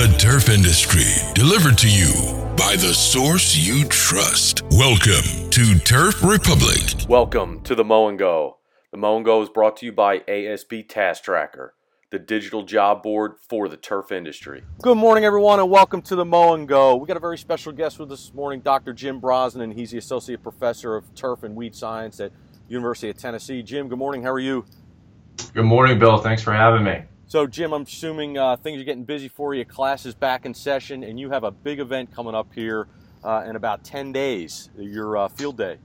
The turf industry, delivered to you by the source you trust. Welcome to Turf Republic. Welcome to the Mow and Go. The Mow and Go is brought to you by ASB Task Tracker, the digital job board for the turf industry. Good morning, everyone, and welcome to the Mow and Go. We got a very special guest with us this morning, Dr. Jim Brosnan. He's the associate professor of turf and weed science at University of Tennessee. Jim, good morning. How are you? Good morning, Bill. Thanks for having me. So, Jim, I'm assuming uh, things are getting busy for you. Class is back in session, and you have a big event coming up here uh, in about 10 days, your uh, field day.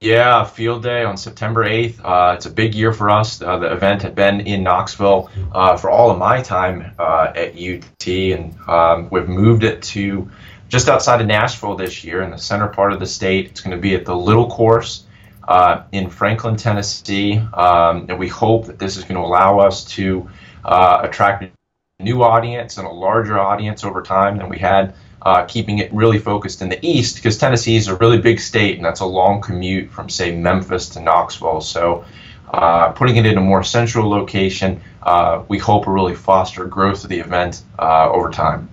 Yeah, field day on September 8th. Uh, it's a big year for us. Uh, the event had been in Knoxville uh, for all of my time at UT, and um, we've moved it to just outside of Nashville this year in the center part of the state. It's going to be at the Little Course uh, in Franklin, Tennessee, um, and we hope that this is going to allow us to uh, attract a new audience and a larger audience over time than we had. Uh, keeping it really focused in the east because Tennessee is a really big state and that's a long commute from say Memphis to Knoxville. So uh, putting it in a more central location, uh, we hope will really foster growth of the event uh, over time.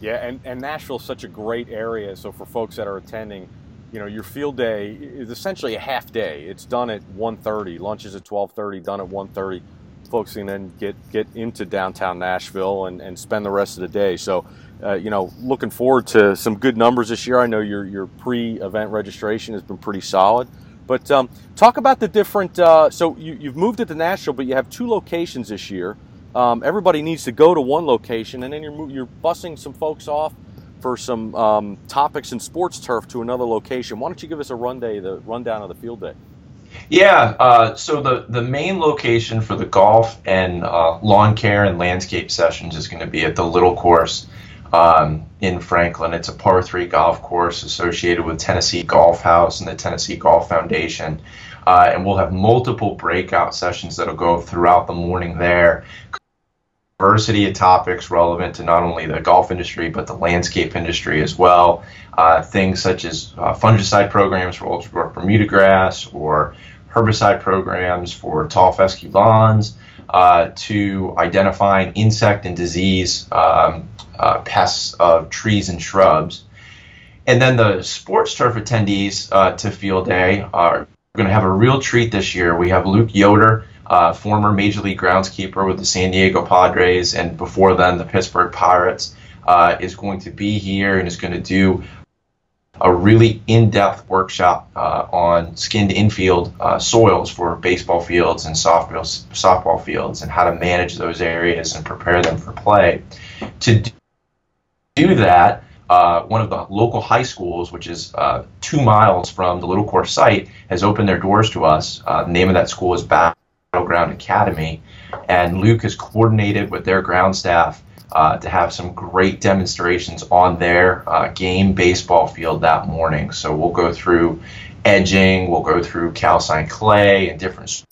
Yeah, and, and Nashville is such a great area. So for folks that are attending, you know, your field day is essentially a half day. It's done at 1.30. Lunch is at 12.30, done at 1.30. Folks can then get, get into downtown Nashville and, and spend the rest of the day. So, uh, you know, looking forward to some good numbers this year. I know your, your pre-event registration has been pretty solid. But um, talk about the different. Uh, so you, have moved it to Nashville, but you have two locations this year. Um, everybody needs to go to one location, and then you're you're busing some folks off for some um, topics in sports turf to another location. Why don't you give us a run day, the rundown of the field day? Yeah, uh, so the, the main location for the golf and uh, lawn care and landscape sessions is going to be at the Little Course um, in Franklin. It's a par three golf course associated with Tennessee Golf House and the Tennessee Golf Foundation. Uh, and we'll have multiple breakout sessions that'll go throughout the morning there diversity of topics relevant to not only the golf industry but the landscape industry as well. Uh, things such as uh, fungicide programs for ultra Bermuda grass or herbicide programs for tall fescue lawns uh, to identifying insect and disease um, uh, pests of trees and shrubs. And then the sports turf attendees uh, to field day are going to have a real treat this year. We have Luke Yoder uh, former Major League groundskeeper with the San Diego Padres and before then the Pittsburgh Pirates, uh, is going to be here and is going to do a really in-depth workshop uh, on skinned infield uh, soils for baseball fields and softball softball fields and how to manage those areas and prepare them for play. To do that, uh, one of the local high schools, which is uh, two miles from the Little Course site, has opened their doors to us. Uh, the name of that school is Back Battleground Academy, and Luke has coordinated with their ground staff uh, to have some great demonstrations on their uh, game baseball field that morning. So we'll go through edging, we'll go through calcined clay and different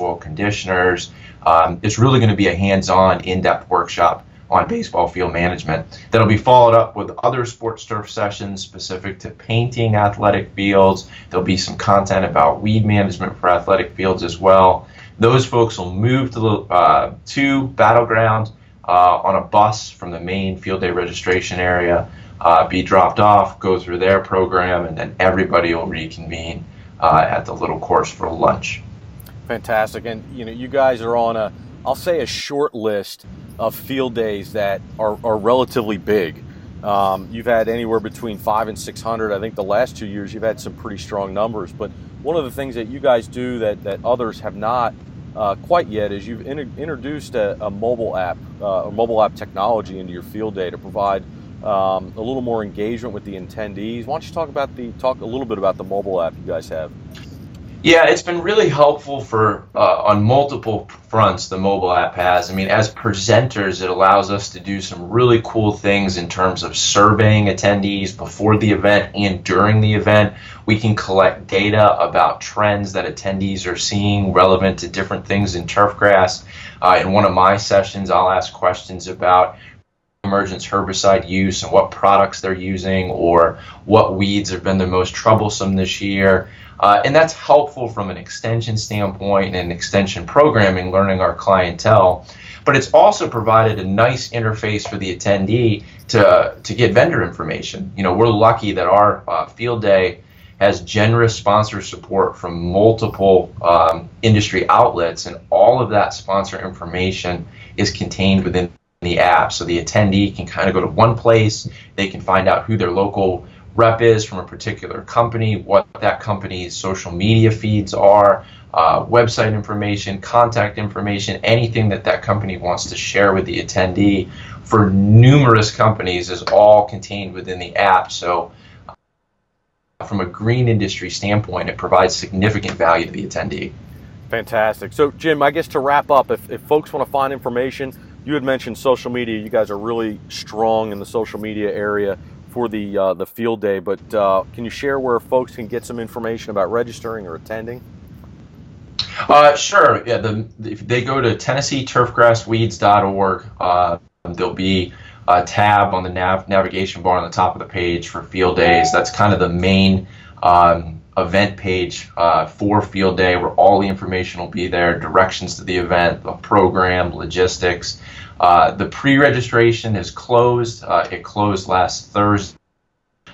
soil conditioners. Um, it's really going to be a hands-on, in-depth workshop on baseball field management. That'll be followed up with other sports turf sessions specific to painting athletic fields. There'll be some content about weed management for athletic fields as well. Those folks will move to, uh, to Battleground uh, on a bus from the main field day registration area, uh, be dropped off, go through their program, and then everybody will reconvene uh, at the little course for lunch. Fantastic. And, you know, you guys are on a, I'll say a short list of field days that are, are relatively big. Um, you've had anywhere between five and 600. I think the last two years you've had some pretty strong numbers. But one of the things that you guys do that, that others have not uh, quite yet is you've in, introduced a, a, mobile app, uh, a mobile app technology into your field day to provide um, a little more engagement with the attendees. Why don't you talk about the talk a little bit about the mobile app you guys have? Yeah, it's been really helpful for uh, on multiple fronts. The mobile app has. I mean, as presenters, it allows us to do some really cool things in terms of surveying attendees before the event and during the event. We can collect data about trends that attendees are seeing relevant to different things in turfgrass. Uh, in one of my sessions, I'll ask questions about emergence herbicide use and what products they're using or what weeds have been the most troublesome this year. Uh, and that's helpful from an extension standpoint and extension programming, learning our clientele. But it's also provided a nice interface for the attendee to, to get vendor information. You know, we're lucky that our uh, field day has generous sponsor support from multiple um, industry outlets, and all of that sponsor information is contained within the app. So the attendee can kind of go to one place, they can find out who their local rep is from a particular company, what that company's social media feeds are, uh, website information, contact information, anything that that company wants to share with the attendee for numerous companies is all contained within the app. So from a green industry standpoint, it provides significant value to the attendee. Fantastic. So, Jim, I guess to wrap up, if, if folks want to find information, you had mentioned social media. You guys are really strong in the social media area for the uh, the field day. But uh, can you share where folks can get some information about registering or attending? Uh, sure. Yeah. The, if they go to TennesseeTurfgrassWeeds.org, uh, there'll be a tab on the nav- navigation bar on the top of the page for field days. That's kind of the main um, event page uh, for field day where all the information will be there directions to the event, the program, logistics. Uh, the pre registration is closed. Uh, it closed last Thursday,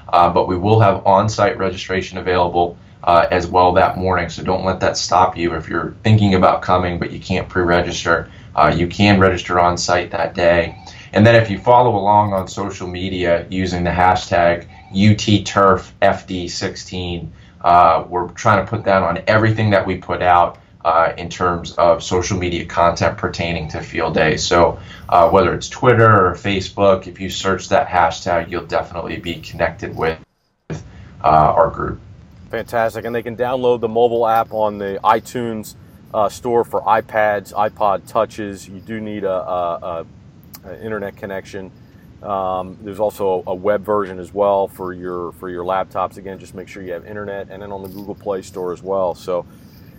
uh, but we will have on site registration available. Uh, as well that morning, so don't let that stop you. If you're thinking about coming but you can't pre-register, you can register on site that day. And then if you follow along on social media using the hashtag UTTurfFD16, uh, we're trying to put that on everything that we put out uh, in terms of social media content pertaining to field day. So uh, whether it's Twitter or Facebook, if you search that hashtag, you'll definitely be connected with uh, our group. Fantastic. And they can download the mobile app on the iTunes uh, store for iPads, iPod touches. You do need a, a, a internet connection. Um, there's also a web version as well for your for your laptops. Again, just make sure you have internet, and then on the Google Play Store as well. So,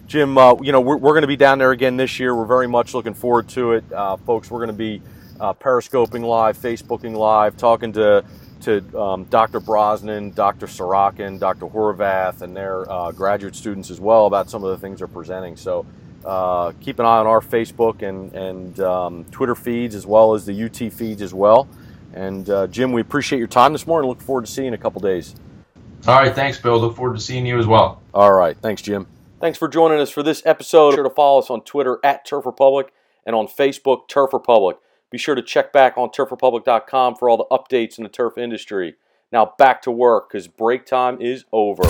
Jim, uh, you know we're, we're going to be down there again this year. We're very much looking forward to it, uh, folks. We're going to be uh, periscoping live, Facebooking live, talking to to um, Dr. Brosnan, Dr. Sorochan, Dr. Horvath, and their uh, graduate students as well about some of the things they're presenting. So uh, keep an eye on our Facebook and, and um, Twitter feeds as well as the UT feeds as well. And uh, Jim, we appreciate your time this morning. Look forward to seeing you in a couple days. All right, thanks, Bill. Look forward to seeing you as well. All right, thanks, Jim. Thanks for joining us for this episode. Be sure to follow us on Twitter at Turf Republic and on Facebook, Turf Republic. Be sure to check back on turfrepublic.com for all the updates in the turf industry. Now back to work because break time is over.